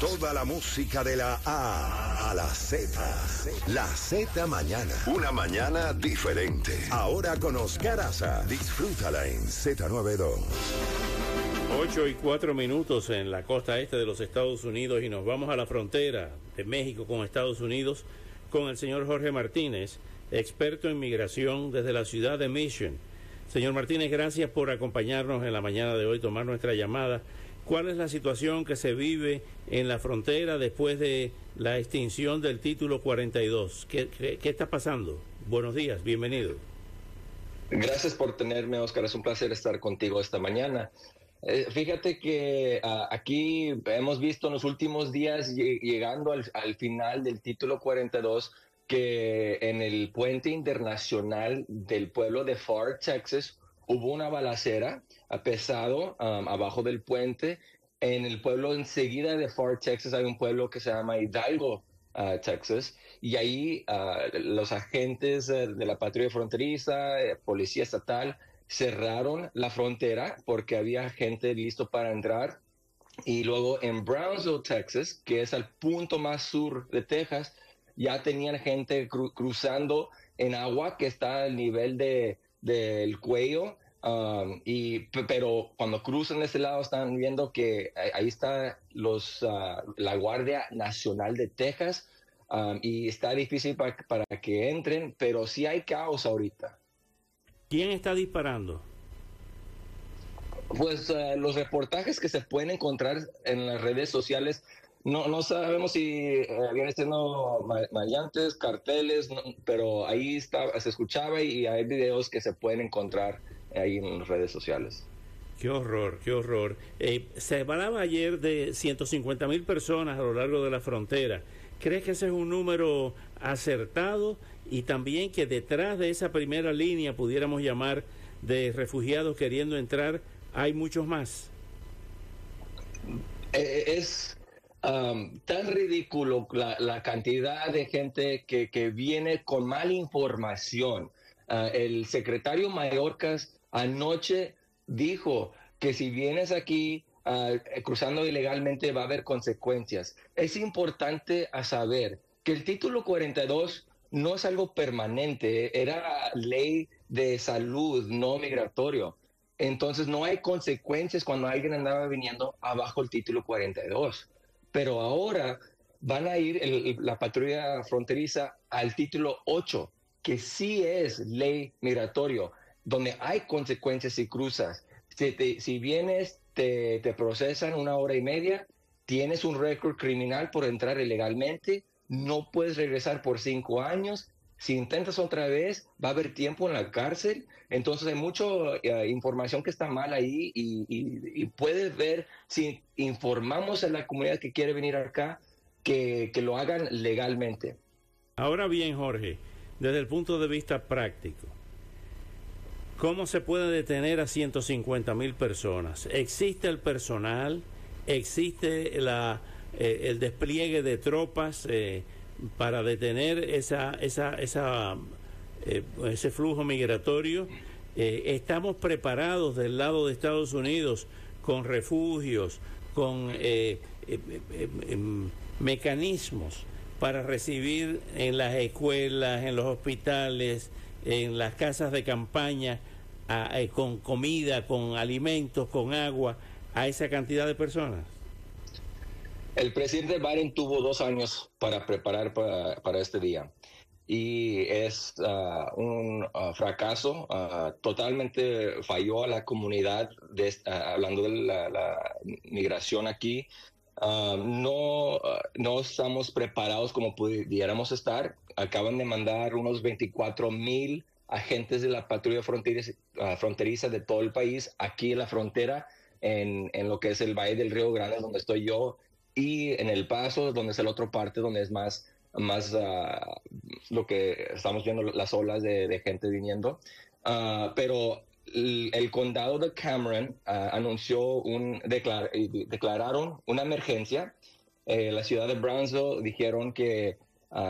Toda la música de la A a la Z. La Z mañana. Una mañana diferente. Ahora con Oscar Aza. Disfrútala en Z92. 8 y 4 minutos en la costa este de los Estados Unidos y nos vamos a la frontera de México con Estados Unidos con el señor Jorge Martínez, experto en migración desde la ciudad de Mission. Señor Martínez, gracias por acompañarnos en la mañana de hoy, tomar nuestra llamada. ¿Cuál es la situación que se vive en la frontera después de la extinción del título 42? ¿Qué, qué, está pasando? Buenos días, bienvenido. Gracias por tenerme, Oscar. Es un placer estar contigo esta mañana. Eh, fíjate que uh, aquí hemos visto en los últimos días, llegando al, al, final del título 42, que en el puente internacional del pueblo de Far, Texas, hubo una balacera pesado um, abajo del puente. En el pueblo enseguida de Far, Texas, hay un pueblo que se llama Hidalgo, uh, Texas, y ahí uh, los agentes uh, de la patrulla fronteriza, eh, policía estatal, cerraron la frontera porque había gente listo para entrar. Y luego en Brownsville, Texas, que es el punto más sur de Texas, ya tenían gente cruzando en agua que está al nivel de, del cuello Um, y, pero cuando cruzan ese lado están viendo que ahí está los, uh, la Guardia Nacional de Texas um, y está difícil para, para, que entren, pero sí hay caos ahorita. ¿Quién está disparando? Pues uh, los reportajes que se pueden encontrar en las redes sociales, no, no sabemos si eh, vienen siendo maleantes, carteles, pero ahí está, se escuchaba y hay videos que se pueden encontrar ahí en las redes sociales. Qué horror, qué horror. Eh, se hablaba ayer de 150 mil personas a lo largo de la frontera. ¿Crees que ese es un número acertado y también que detrás de esa primera línea pudiéramos llamar de refugiados queriendo entrar hay muchos más? Eh, es um, tan ridículo la, cantidad de gente que, viene con mala información. Uh, el secretario Mayorkas anoche dijo que si vienes aquí uh, cruzando ilegalmente va a haber consecuencias. Es importante a saber que el título 42 no es algo permanente, era ley de salud no migratorio. Entonces no hay consecuencias cuando alguien andaba viniendo abajo el título 42. Pero ahora van a ir la patrulla fronteriza al título 8, que sí es ley migratorio donde hay consecuencias si cruzas. Si, si vienes, te, te, procesan una hora y media, tienes un récord criminal por entrar ilegalmente, no puedes regresar por cinco años. Si intentas otra vez, va a haber tiempo en la cárcel. Entonces hay mucha eh, información que está mal ahí y, puedes ver si informamos a la comunidad que quiere venir acá que, que lo hagan legalmente. Ahora bien, Jorge, desde el punto de vista práctico, ¿Cómo se puede detener a 150 mil personas? ¿Existe el personal? ¿Existe eh, el despliegue de tropas eh, para detener esa, esa, esa, eh, ese flujo migratorio? Eh, ¿Estamos preparados del lado de Estados Unidos con refugios, con eh, em, mecanismos para recibir en las escuelas, en los hospitales, en las casas de campaña con comida, con alimentos, con agua a esa cantidad de personas? El presidente Biden tuvo dos años para preparar para, este día y es uh, un uh, fracaso, uh, totalmente falló a la comunidad, hablando de la, migración aquí. no, no estamos preparados como pudiéramos estar. Acaban de mandar unos 24 mil agentes de la patrulla fronteriza, de todo el país aquí en la frontera, en, lo que es el Valle del Río Grande, donde estoy yo, y en El Paso, donde es la otra parte, donde es más, más uh, lo que estamos viendo, las olas de, de gente viniendo. Ah, pero el, condado de Cameron ah, anunció un declararon una emergencia. Eh, la ciudad de Brownsville dijeron que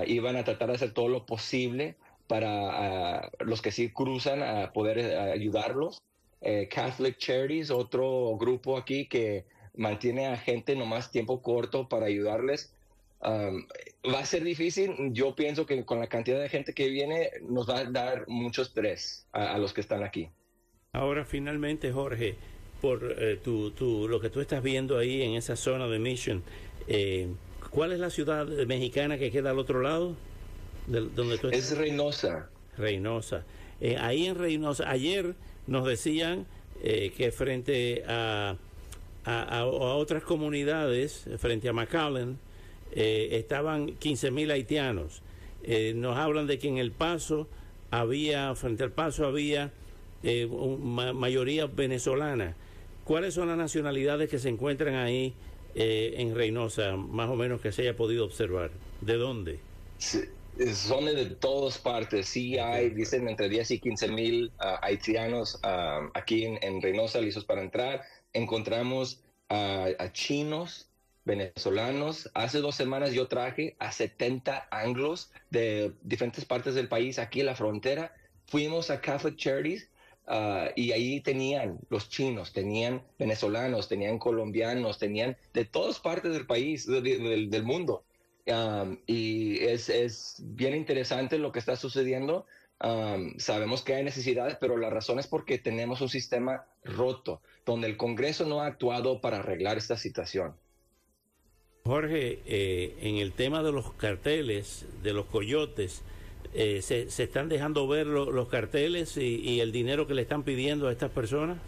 iban a tratar de hacer todo lo posible para los que sí cruzan a poder eh, ayudarlos. Eh, Catholic Charities, otro grupo aquí que mantiene a gente nomás tiempo corto para ayudarles. va a ser difícil. Yo pienso que con la cantidad de gente que viene nos va a dar mucho estrés a los que están aquí. Ahora finalmente, Jorge, por eh, tu, tu, lo que tú estás viendo ahí en esa zona de Mission, eh, ¿cuál es la ciudad mexicana que queda al otro lado? De, donde tú estás? Es Reynosa. Reynosa. Eh, ahí en Reynosa, ayer nos decían que frente a, a, otras comunidades, frente a McAllen, estaban 15.000 haitianos. nos hablan de que en El Paso había, frente al Paso había eh, mayoría venezolana. ¿Cuáles son las nacionalidades que se encuentran ahí eh, en Reynosa, más o menos que se haya podido observar? ¿De dónde? son de todas partes. Sí hay, dicen, entre 10 y 15 mil ah, haitianos ah, aquí en, Reynosa listos para entrar. Encontramos a chinos, venezolanos. Hace dos semanas yo traje a 70 anglos de diferentes partes del país aquí en la frontera. Fuimos a Catholic Charities Ah, y ahí tenían los chinos, tenían venezolanos, tenían colombianos, tenían de todas partes del país, del, mundo. y es, es, bien interesante lo que está sucediendo. Sabemos que hay necesidades, pero la razón es porque tenemos un sistema roto, donde el Congreso no ha actuado para arreglar esta situación. Jorge, eh, en el tema de los carteles, de los coyotes, eh, se, están dejando ver los carteles y, el dinero que le están pidiendo a estas personas?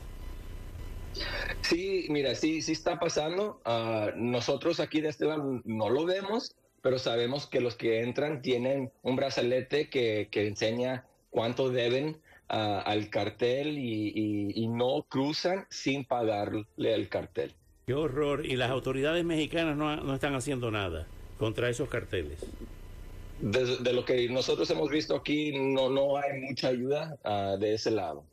Sí, mira, sí, sí está pasando. Ah, nosotros aquí de este lado no lo vemos, pero sabemos que los que entran tienen un brazalete que, enseña cuánto deben ah, al cartel y, no cruzan sin pagarle el cartel. Qué horror. Y las autoridades mexicanas no, no están haciendo nada contra esos carteles de, lo que nosotros hemos visto aquí, no, no hay mucha ayuda ah, de ese lado.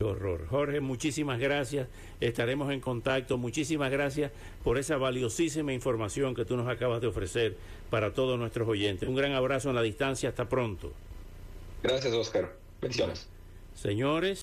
Horror. Jorge, muchísimas gracias. Estaremos en contacto. Muchísimas gracias por esa valiosísima información que tú nos acabas de ofrecer para todos nuestros oyentes. Un gran abrazo en la distancia. Hasta pronto. Gracias, Oscar. Bendiciones. Señores.